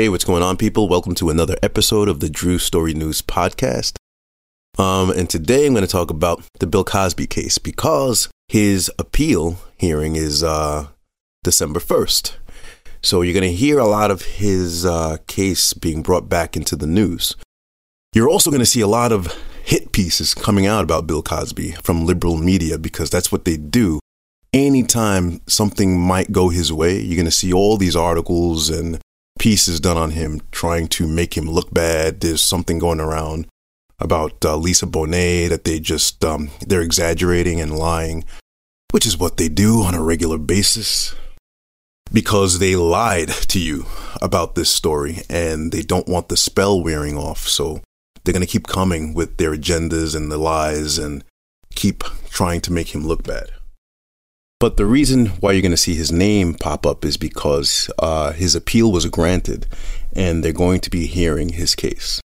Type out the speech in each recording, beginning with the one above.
Hey, what's going on, people? Welcome to another episode of the Drew Story News podcast. Um, and today I'm going to talk about the Bill Cosby case because his appeal hearing is uh, December 1st. So you're going to hear a lot of his uh, case being brought back into the news. You're also going to see a lot of hit pieces coming out about Bill Cosby from liberal media because that's what they do. Anytime something might go his way, you're going to see all these articles and pieces done on him trying to make him look bad. There's something going around about uh, Lisa Bonet that they just um, they're exaggerating and lying, which is what they do on a regular basis because they lied to you about this story and they don't want the spell wearing off. So they're going to keep coming with their agendas and the lies and keep trying to make him look bad. But the reason why you're going to see his name pop up is because uh, his appeal was granted and they're going to be hearing his case.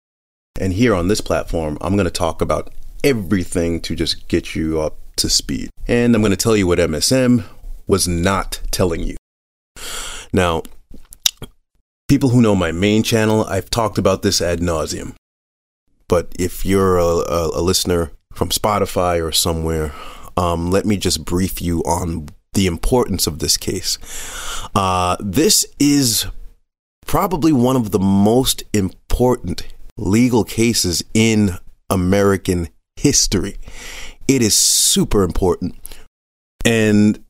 And here on this platform, I'm going to talk about everything to just get you up to speed. And I'm going to tell you what MSM was not telling you. Now, people who know my main channel, I've talked about this ad nauseum. But if you're a, a, a listener from Spotify or somewhere, um, let me just brief you on the importance of this case. Uh, this is probably one of the most important legal cases in American history. It is super important. And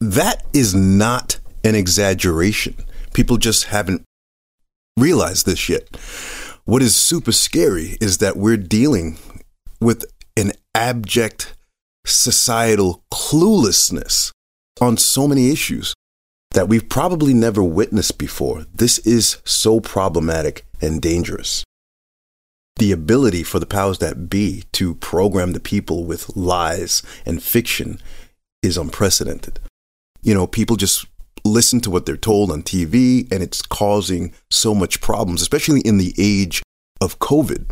that is not an exaggeration. People just haven't realized this yet. What is super scary is that we're dealing with an abject societal cluelessness on so many issues that we've probably never witnessed before. This is so problematic and dangerous. The ability for the powers that be to program the people with lies and fiction is unprecedented. You know, people just listen to what they're told on TV, and it's causing so much problems, especially in the age of COVID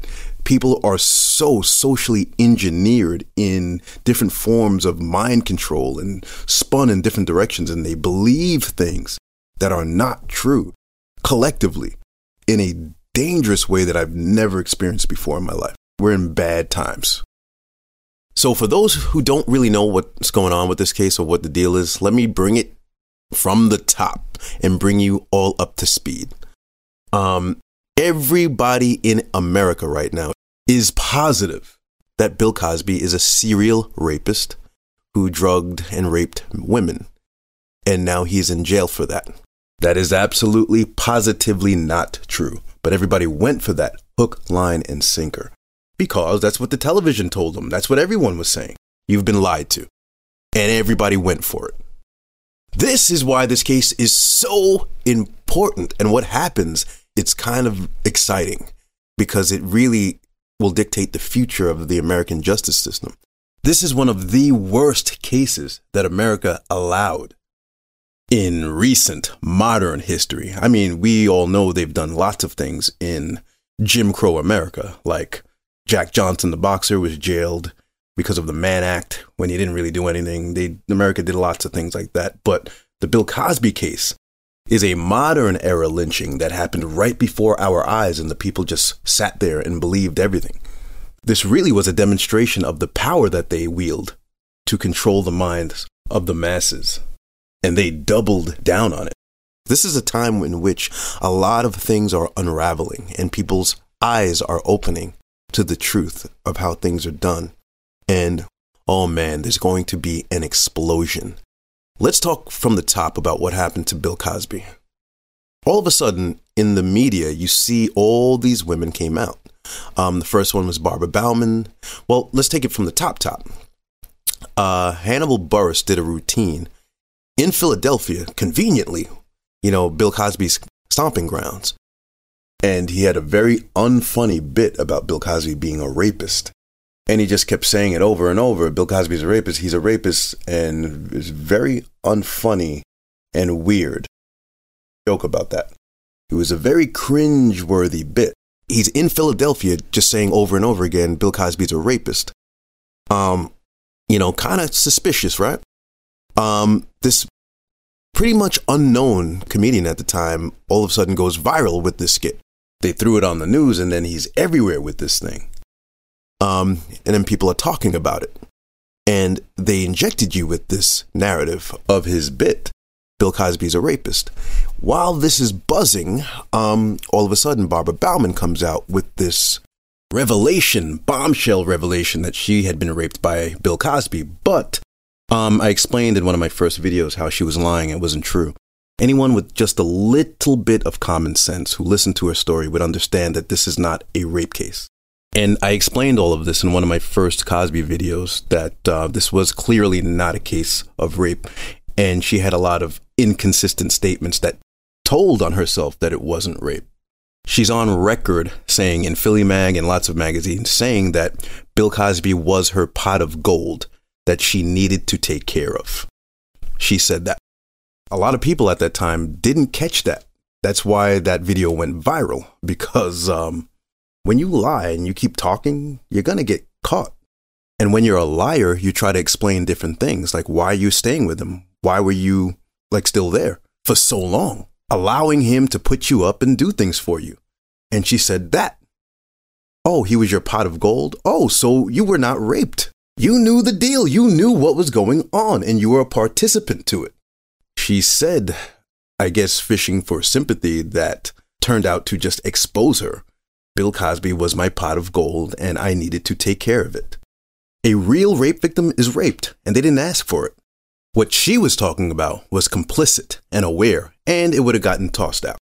people are so socially engineered in different forms of mind control and spun in different directions, and they believe things that are not true collectively in a dangerous way that I've never experienced before in my life. We're in bad times. So, for those who don't really know what's going on with this case or what the deal is, let me bring it from the top and bring you all up to speed. Um, everybody in America right now is positive that Bill Cosby is a serial rapist who drugged and raped women. And now he's in jail for that. That is absolutely positively not true. But everybody went for that hook, line, and sinker because that's what the television told them. That's what everyone was saying. You've been lied to. And everybody went for it. This is why this case is so important. And what happens, it's kind of exciting because it really will dictate the future of the American justice system. This is one of the worst cases that America allowed in recent modern history. I mean, we all know they've done lots of things in Jim Crow America, like Jack Johnson, the boxer, was jailed because of the Mann Act when he didn't really do anything. They America did lots of things like that. But the Bill Cosby case is a modern era lynching that happened right before our eyes, and the people just sat there and believed everything. This really was a demonstration of the power that they wield to control the minds of the masses, and they doubled down on it. This is a time in which a lot of things are unraveling, and people's eyes are opening to the truth of how things are done. And oh man, there's going to be an explosion Let's talk from the top about what happened to Bill Cosby. All of a sudden, in the media, you see all these women came out. Um, the first one was Barbara Bowman. Well, let's take it from the top top. Uh, Hannibal Buress did a routine in Philadelphia, conveniently, you know, Bill Cosby's stomping grounds. And he had a very unfunny bit about Bill Cosby being a rapist and he just kept saying it over and over. Bill Cosby's a rapist. He's a rapist, and it's very unfunny and weird. Joke about that. It was a very cringe-worthy bit. He's in Philadelphia, just saying over and over again, Bill Cosby's a rapist. Um, you know, kind of suspicious, right? Um, this pretty much unknown comedian at the time all of a sudden goes viral with this skit. They threw it on the news and then he's everywhere with this thing. Um, and then people are talking about it. And they injected you with this narrative of his bit. Bill Cosby's a rapist. While this is buzzing, um, all of a sudden Barbara Bowman comes out with this revelation, bombshell revelation that she had been raped by Bill Cosby. But um, I explained in one of my first videos how she was lying. It wasn't true. Anyone with just a little bit of common sense who listened to her story would understand that this is not a rape case. And I explained all of this in one of my first Cosby videos that uh, this was clearly not a case of rape. And she had a lot of inconsistent statements that told on herself that it wasn't rape. She's on record saying in Philly Mag and lots of magazines saying that Bill Cosby was her pot of gold that she needed to take care of. She said that. A lot of people at that time didn't catch that. That's why that video went viral because um, when you lie and you keep talking, you're going to get caught. And when you're a liar, you try to explain different things like why are you staying with him? Why were you like still there for so long? Allowing him to put you up and do things for you. And she said that. Oh, he was your pot of gold? Oh, so you were not raped. You knew the deal. You knew what was going on and you were a participant to it. She said, I guess fishing for sympathy that turned out to just expose her. Bill Cosby was my pot of gold and I needed to take care of it. A real rape victim is raped and they didn't ask for it. What she was talking about was complicit and aware, and it would have gotten tossed out.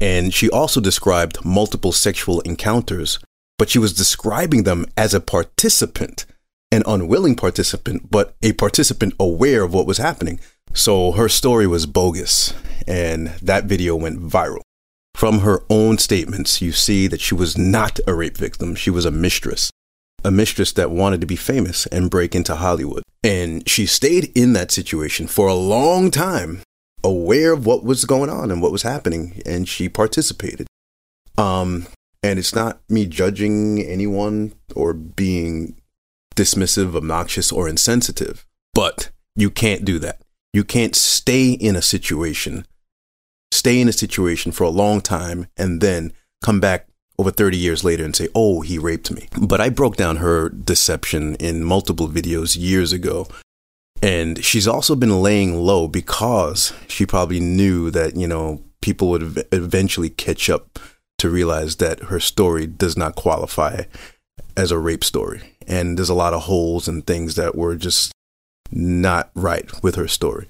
And she also described multiple sexual encounters, but she was describing them as a participant, an unwilling participant, but a participant aware of what was happening. So her story was bogus, and that video went viral. From her own statements, you see that she was not a rape victim, she was a mistress a mistress that wanted to be famous and break into Hollywood. And she stayed in that situation for a long time, aware of what was going on and what was happening, and she participated. Um, and it's not me judging anyone or being dismissive, obnoxious, or insensitive, but you can't do that. You can't stay in a situation, stay in a situation for a long time, and then come back over 30 years later and say, oh, he raped me. But I broke down her deception in multiple videos years ago. And she's also been laying low because she probably knew that, you know, people would eventually catch up to realize that her story does not qualify as a rape story. And there's a lot of holes and things that were just not right with her story.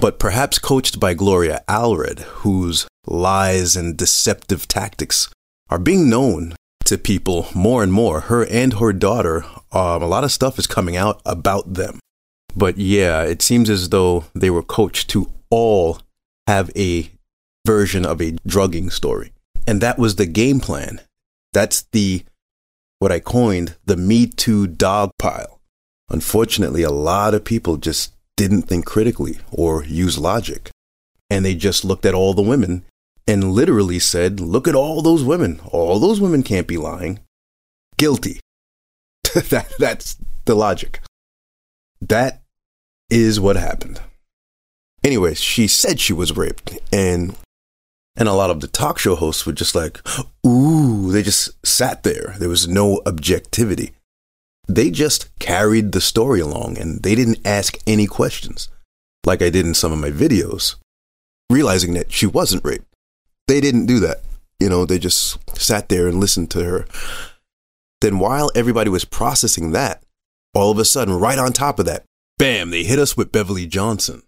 But perhaps coached by Gloria Allred, whose lies and deceptive tactics are being known to people more and more. Her and her daughter, um, a lot of stuff is coming out about them. But yeah, it seems as though they were coached to all have a version of a drugging story. And that was the game plan. That's the, what I coined, the Me Too dog pile. Unfortunately, a lot of people just didn't think critically or use logic. And they just looked at all the women and literally said, Look at all those women. All those women can't be lying. Guilty. that, that's the logic. That is what happened. Anyways, she said she was raped, and and a lot of the talk show hosts were just like, ooh, they just sat there. There was no objectivity. They just carried the story along and they didn't ask any questions, like I did in some of my videos, realizing that she wasn't raped. They didn't do that. You know, they just sat there and listened to her. Then, while everybody was processing that, all of a sudden, right on top of that, bam, they hit us with Beverly Johnson.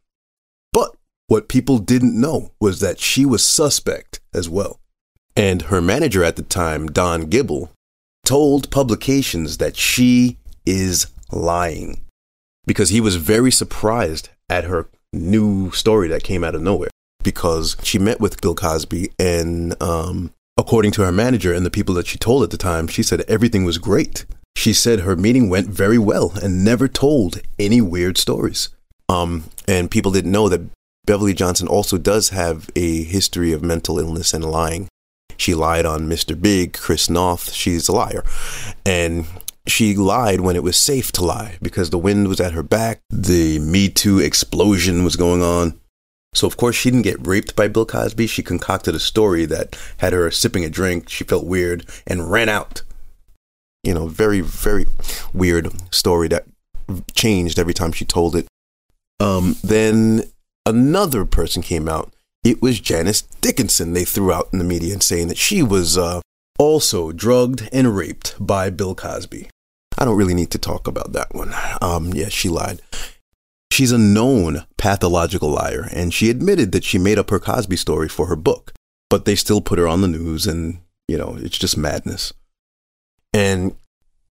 But what people didn't know was that she was suspect as well. And her manager at the time, Don Gibble, told publications that she is lying because he was very surprised at her new story that came out of nowhere because she met with Bill Cosby and um, according to her manager and the people that she told at the time, she said everything was great. She said her meeting went very well and never told any weird stories. Um, and people didn't know that Beverly Johnson also does have a history of mental illness and lying. She lied on Mr. Big, Chris Noth. She's a liar. And she lied when it was safe to lie because the wind was at her back, the Me Too explosion was going on. So, of course, she didn't get raped by Bill Cosby. She concocted a story that had her sipping a drink. She felt weird and ran out. You know, very, very weird story that changed every time she told it. Um, then another person came out. It was Janice Dickinson. They threw out in the media and saying that she was uh, also drugged and raped by Bill Cosby. I don't really need to talk about that one. Um, yeah, she lied. She's a known pathological liar, and she admitted that she made up her Cosby story for her book, but they still put her on the news, and, you know, it's just madness. And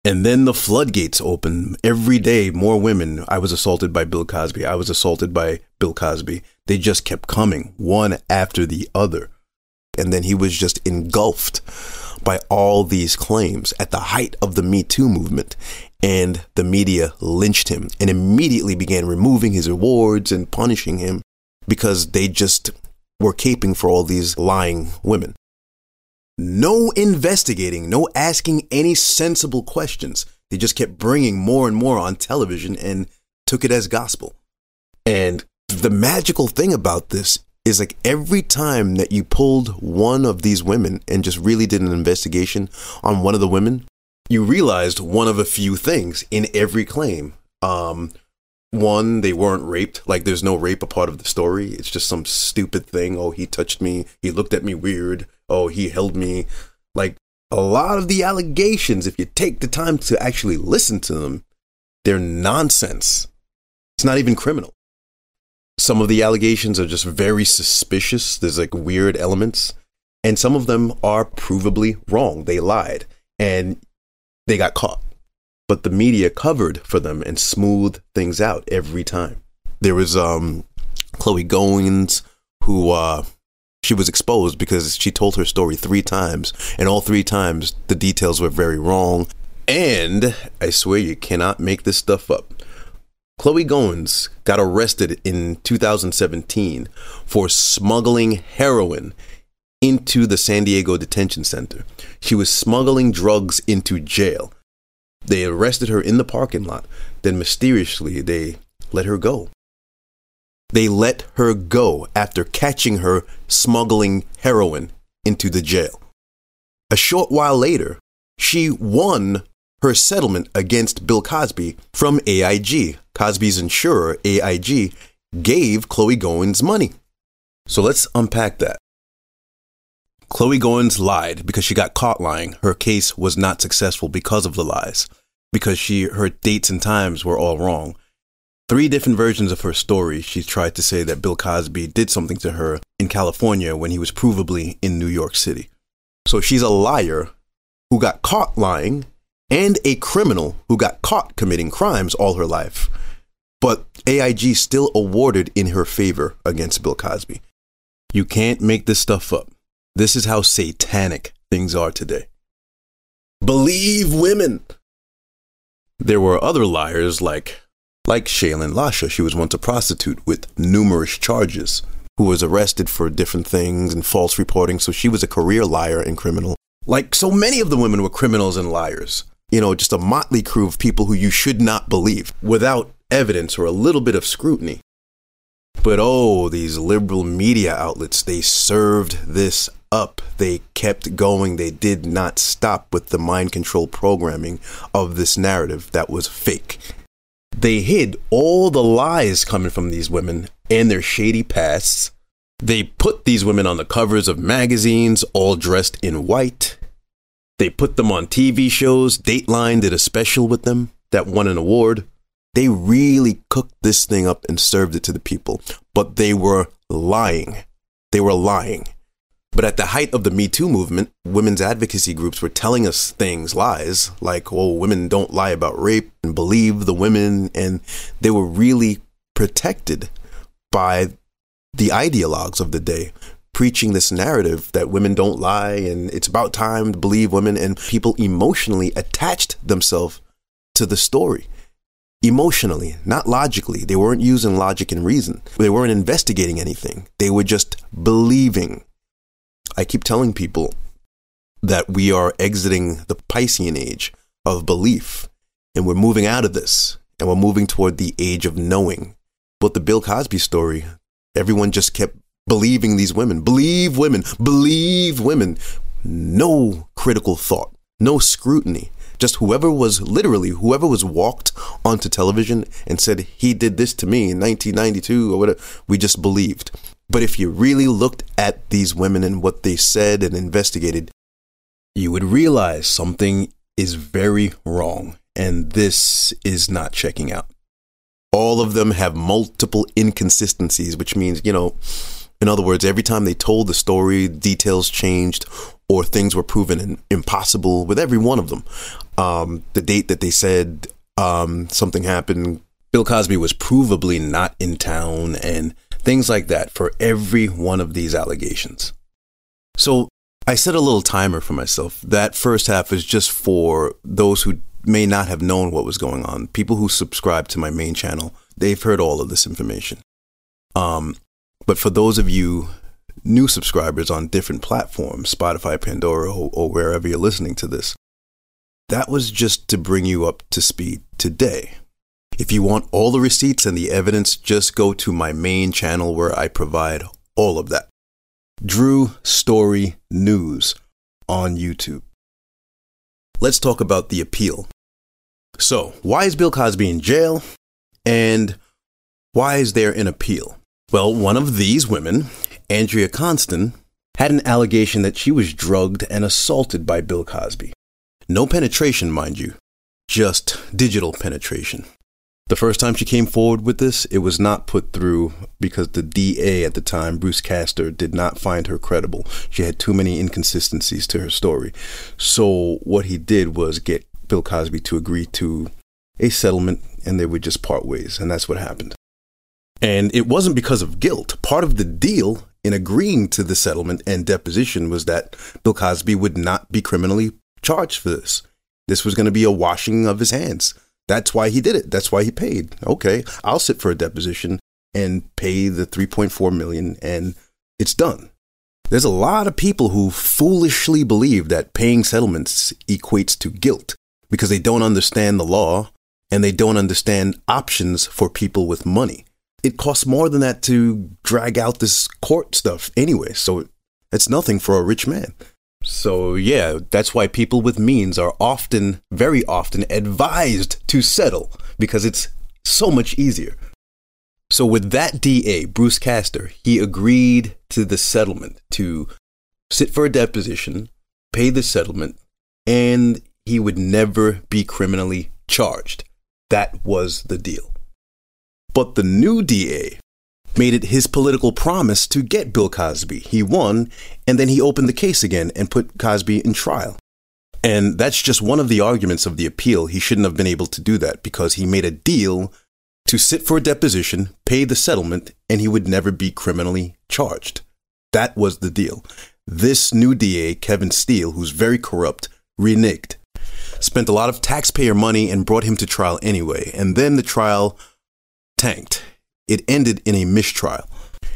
and then the floodgates open. Every day, more women. I was assaulted by Bill Cosby. I was assaulted by Bill Cosby. They just kept coming, one after the other. And then he was just engulfed by all these claims at the height of the Me Too movement. And the media lynched him and immediately began removing his awards and punishing him because they just were caping for all these lying women. No investigating, no asking any sensible questions. They just kept bringing more and more on television and took it as gospel. And the magical thing about this is like every time that you pulled one of these women and just really did an investigation on one of the women, you realized one of a few things in every claim. Um, one, they weren't raped. Like, there's no rape a part of the story. It's just some stupid thing. Oh, he touched me. He looked at me weird. Oh, he held me. Like, a lot of the allegations, if you take the time to actually listen to them, they're nonsense. It's not even criminal. Some of the allegations are just very suspicious. There's like weird elements. And some of them are provably wrong. They lied and they got caught. But the media covered for them and smoothed things out every time. There was um, Chloe Goins, who uh, she was exposed because she told her story three times, and all three times the details were very wrong. And I swear you cannot make this stuff up. Chloe Goins got arrested in 2017 for smuggling heroin into the San Diego detention center. She was smuggling drugs into jail. They arrested her in the parking lot. Then mysteriously, they let her go. They let her go after catching her smuggling heroin into the jail. A short while later, she won her settlement against Bill Cosby from AIG. Cosby's insurer, AIG, gave Chloe Goins money. So let's unpack that. Chloe Goins lied because she got caught lying. Her case was not successful because of the lies, because she her dates and times were all wrong. Three different versions of her story. She tried to say that Bill Cosby did something to her in California when he was provably in New York City. So she's a liar who got caught lying and a criminal who got caught committing crimes all her life. But AIG still awarded in her favor against Bill Cosby. You can't make this stuff up. This is how satanic things are today. Believe women. There were other liars like like Chelan Lasha. She was once a prostitute with numerous charges who was arrested for different things and false reporting. So she was a career liar and criminal. Like so many of the women were criminals and liars you know, just a motley crew of people who you should not believe without evidence or a little bit of scrutiny. But oh, these liberal media outlets, they served this up. They kept going. They did not stop with the mind control programming of this narrative that was fake. They hid all the lies coming from these women and their shady pasts. They put these women on the covers of magazines, all dressed in white. They put them on TV shows. Dateline did a special with them that won an award. They really cooked this thing up and served it to the people, but they were lying. They were lying. But at the height of the Me Too movement, women's advocacy groups were telling us things, lies, like, oh, women don't lie about rape and believe the women. And they were really protected by the ideologues of the day preaching this narrative that women don't lie and it's about time to believe women and people emotionally attached themselves to the story. Emotionally not logically. They weren't using logic and reason. They weren't investigating anything. They were just believing i keep telling people that we are exiting the piscean age of belief. And we're moving out of this and we're moving toward the age of knowing. But the Bill Cosby story, everyone just kept believing these women. Believe women. Believe women. No critical thought, no scrutiny. Just whoever was literally, whoever was walked onto television and said, he did this to me in 1992 or whatever, we just believed. But if you really looked at these women and what they said and investigated, you would realize something is very wrong. And this is not checking out. All of them have multiple inconsistencies, which means, you know, in other words, every time they told the story, details changed or things were proven impossible with every one of them. Um, the date that they said um, something happened, Bill Cosby was provably not in town, and things like that for every one of these allegations. So I set a little timer for myself. That first half is just for those who may not have known what was going on. People who subscribe to my main channel, they've heard all of this information. Um, but for those of you new subscribers on different platforms, Spotify, Pandora, or, or wherever you're listening to this, that was just to bring you up to speed today. If you want all the receipts and the evidence, just go to my main channel where I provide all of that. Drew Story News on YouTube. Let's talk about the appeal. So, why is Bill Cosby in jail? And why is there an appeal? Well, one of these women, Andrea Constand, had an allegation that she was drugged and assaulted by Bill Cosby. No penetration, mind you, just digital penetration. The first time she came forward with this, it was not put through because the DA at the time, Bruce Castor, did not find her credible. She had too many inconsistencies to her story. So, what he did was get Bill Cosby to agree to a settlement and they would just part ways. And that's what happened. And it wasn't because of guilt. Part of the deal in agreeing to the settlement and deposition was that Bill Cosby would not be criminally charged for this. This was going to be a washing of his hands. That's why he did it. That's why he paid. Okay, I'll sit for a deposition and pay the 3.4 million and it's done. There's a lot of people who foolishly believe that paying settlements equates to guilt because they don't understand the law and they don't understand options for people with money it costs more than that to drag out this court stuff anyway. So it's nothing for a rich man. So yeah, that's why people with means are often, very often advised to settle because it's so much easier. So with that DA, Bruce Castor, he agreed to the settlement to sit for a deposition, pay the settlement, and he would never be criminally charged. That was the deal. But the new DA made it his political promise to get Bill Cosby. He won, and then he opened the case again and put Cosby in trial. And that's just one of the arguments of the appeal. He shouldn't have been able to do that because he made a deal to sit for a deposition, pay the settlement, and he would never be criminally charged. That was the deal. This new DA, Kevin Steele, who's very corrupt, reneged, spent a lot of taxpayer money and brought him to trial anyway. And then the trial tanked. It ended in a mistrial.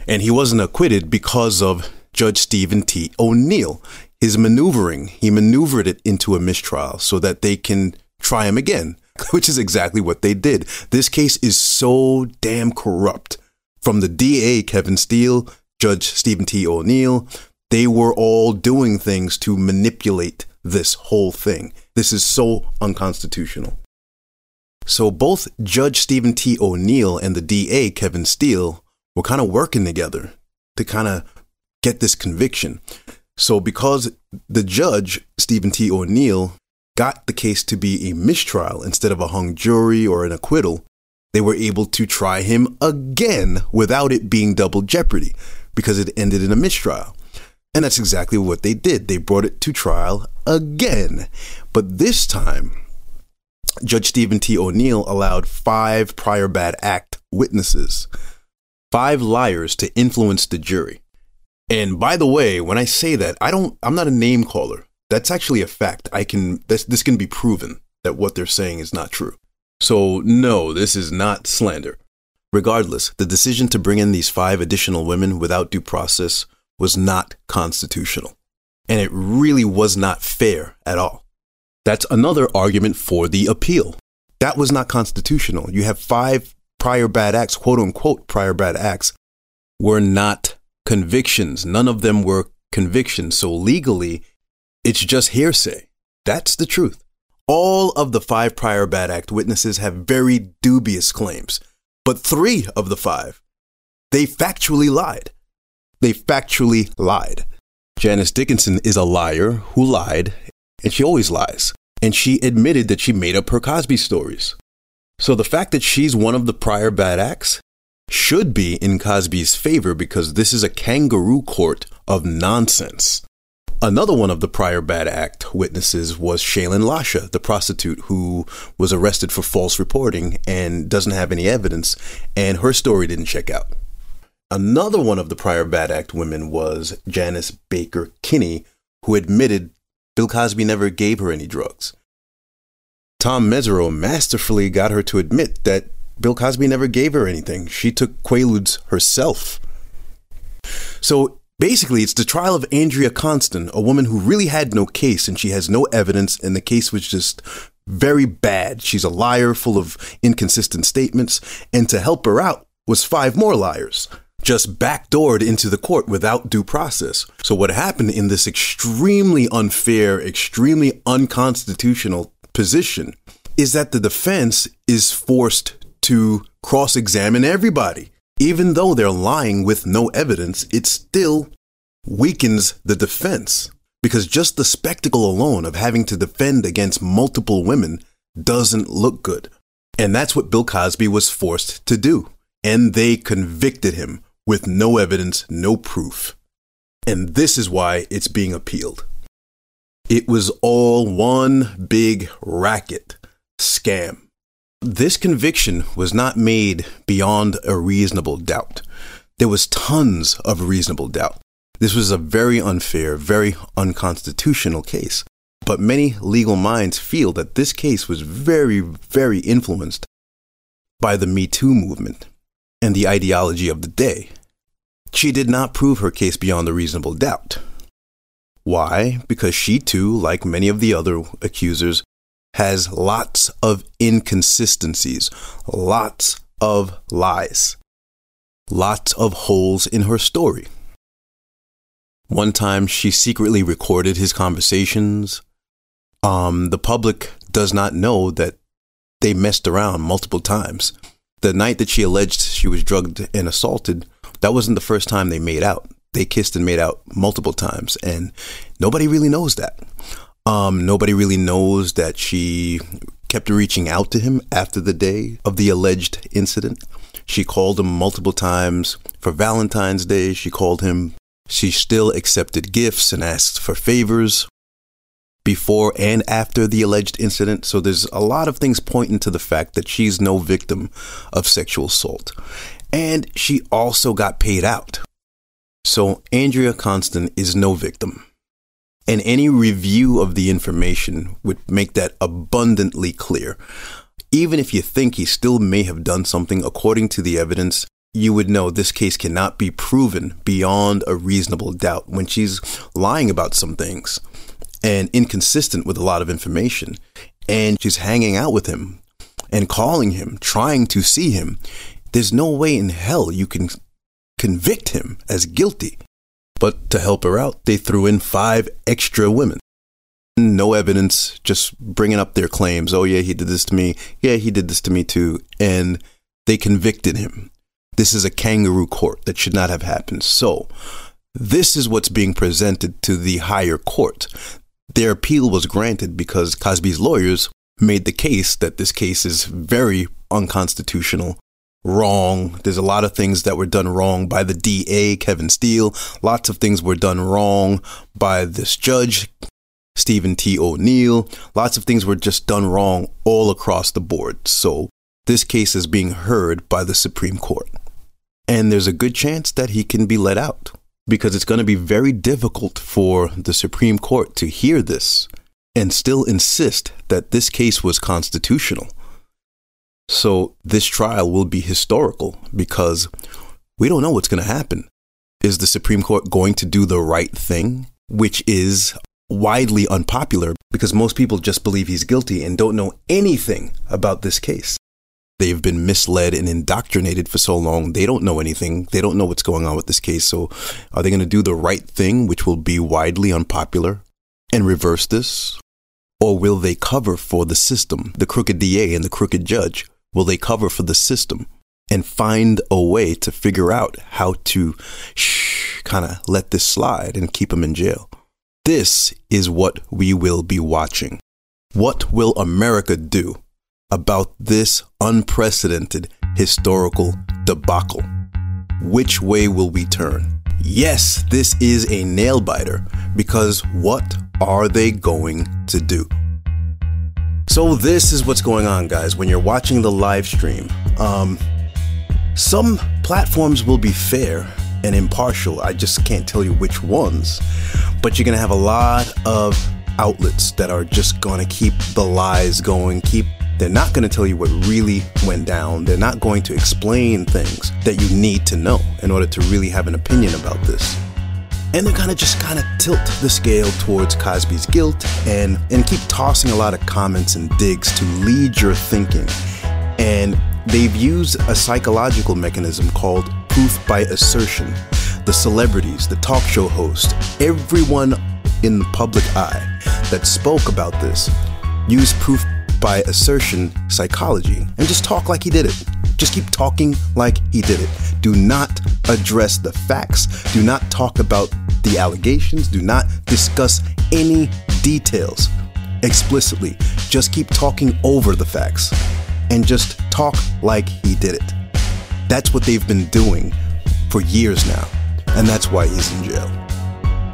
And he wasn't acquitted because of Judge Stephen T. O'Neill. His maneuvering, he maneuvered it into a mistrial so that they can try him again, which is exactly what they did. This case is so damn corrupt. From the DA, Kevin Steele, Judge Stephen T. O'Neill, they were all doing things to manipulate this whole thing. This is so unconstitutional. So both Judge Stephen T. O'Neill and the DA, Kevin Steele, were kind of working together to kind of get this conviction. So because the judge, Stephen T. O'Neill, got the case to be a mistrial instead of a hung jury or an acquittal, they were able to try him again without it being double jeopardy because it ended in a mistrial. And that's exactly what they did. They brought it to trial again. But this time, Judge Stephen T. O'Neill allowed five prior bad act witnesses, five liars to influence the jury. And by the way, when I say that, I don't I'm not a name caller. That's actually a fact. I can this this can be proven that what they're saying is not true. So no, this is not slander. Regardless, the decision to bring in these five additional women without due process was not constitutional. And it really was not fair at all. That's another argument for the appeal. That was not constitutional. You have five prior bad acts, quote unquote, prior bad acts, were not convictions. None of them were convictions. So legally, it's just hearsay. That's the truth. All of the five prior bad act witnesses have very dubious claims, but three of the five, they factually lied. They factually lied. Janice Dickinson is a liar who lied, and she always lies. And she admitted that she made up her Cosby stories. So the fact that she's one of the prior bad acts should be in Cosby's favor because this is a kangaroo court of nonsense. Another one of the prior bad act witnesses was Chelan Lasha, the prostitute who was arrested for false reporting and doesn't have any evidence, and her story didn't check out. Another one of the prior bad act women was Janice Baker Kinney, who admitted Bill Cosby never gave her any drugs. Tom Mesereau masterfully got her to admit that Bill Cosby never gave her anything. She took Quaaludes herself. So basically, it's the trial of Andrea Constand, a woman who really had no case and she has no evidence, and the case was just very bad. She's a liar full of inconsistent statements, and to help her out was five more liars just backdoored into the court without due process. So, what happened in this extremely unfair, extremely unconstitutional position is that the defense is forced to cross examine everybody. Even though they're lying with no evidence, it still weakens the defense because just the spectacle alone of having to defend against multiple women doesn't look good. And that's what Bill Cosby was forced to do. And they convicted him with no evidence, no proof. And this is why it's being appealed. It was all one big racket scam. This conviction was not made beyond a reasonable doubt. There was tons of reasonable doubt. This was a very unfair, very unconstitutional case. But many legal minds feel that this case was very, very influenced by the Me Too movement and the ideology of the day. She did not prove her case beyond a reasonable doubt. Why? Because she too, like many of the other accusers, has lots of inconsistencies, lots of lies, lots of holes in her story. One time she secretly recorded his conversations. Um, the public does not know that they messed around multiple times. The night that she alleged she was drugged and assaulted, that wasn't the first time they made out. They kissed and made out multiple times, and nobody really knows that. Um, nobody really knows that she kept reaching out to him after the day of the alleged incident. She called him multiple times for Valentine's Day. She called him. She still accepted gifts and asked for favors before and after the alleged incident. So there's a lot of things pointing to the fact that she's no victim of sexual assault. And she also got paid out. So Andrea Constand is no victim. And any review of the information would make that abundantly clear. Even if you think he still may have done something according to the evidence, you would know this case cannot be proven beyond a reasonable doubt when she's lying about some things and inconsistent with a lot of information. And she's hanging out with him and calling him, trying to see him. There's no way in hell you can convict him as guilty. But to help her out, they threw in five extra women. No evidence, just bringing up their claims. Oh, yeah, he did this to me. Yeah, he did this to me too. And they convicted him. This is a kangaroo court that should not have happened. So, this is what's being presented to the higher court. Their appeal was granted because Cosby's lawyers made the case that this case is very unconstitutional wrong. There's a lot of things that were done wrong by the DA, Kevin Steele. Lots of things were done wrong by this judge, Stephen T. O'Neill. Lots of things were just done wrong all across the board. So this case is being heard by the Supreme Court. And there's a good chance that he can be let out because it's going to be very difficult for the Supreme Court to hear this and still insist that this case was constitutional. So this trial will be historical because we don't know what's going to happen. Is the Supreme Court going to do the right thing, which is widely unpopular because most people just believe he's guilty and don't know anything about this case. They've been misled and indoctrinated for so long. They don't know anything. They don't know what's going on with this case. So, are they going to do the right thing, which will be widely unpopular, and reverse this? Or will they cover for the system, the crooked DA and the crooked judge? Will they cover for the system and find a way to figure out how to shh, kind of let this slide and keep him in jail? This is what we will be watching. What will America do about this unprecedented historical debacle? Which way will we turn? Yes, this is a nail biter because what are they going to do? So, this is what's going on, guys, when you're watching the live stream. Um, some platforms will be fair and impartial. I just can't tell you which ones. But you're going to have a lot of outlets that are just going to keep the lies going, keep they're not going to tell you what really went down. They're not going to explain things that you need to know in order to really have an opinion about this. And they're to just kind of tilt the scale towards Cosby's guilt and, and keep tossing a lot of comments and digs to lead your thinking. And they've used a psychological mechanism called proof by assertion. The celebrities, the talk show host, everyone in the public eye that spoke about this used proof by assertion psychology and just talk like he did it. Just keep talking like he did it. Do not address the facts. Do not talk about the allegations. Do not discuss any details explicitly. Just keep talking over the facts and just talk like he did it. That's what they've been doing for years now, and that's why he's in jail.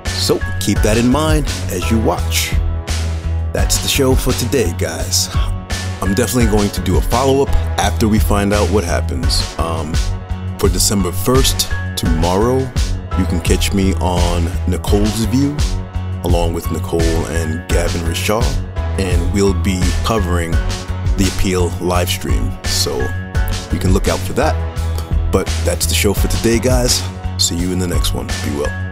So keep that in mind as you watch. That's the show for today, guys. I'm definitely going to do a follow up after we find out what happens. Um, for December 1st, tomorrow, you can catch me on Nicole's View, along with Nicole and Gavin Rishaw, and we'll be covering the appeal live stream. So you can look out for that. But that's the show for today, guys. See you in the next one. Be well.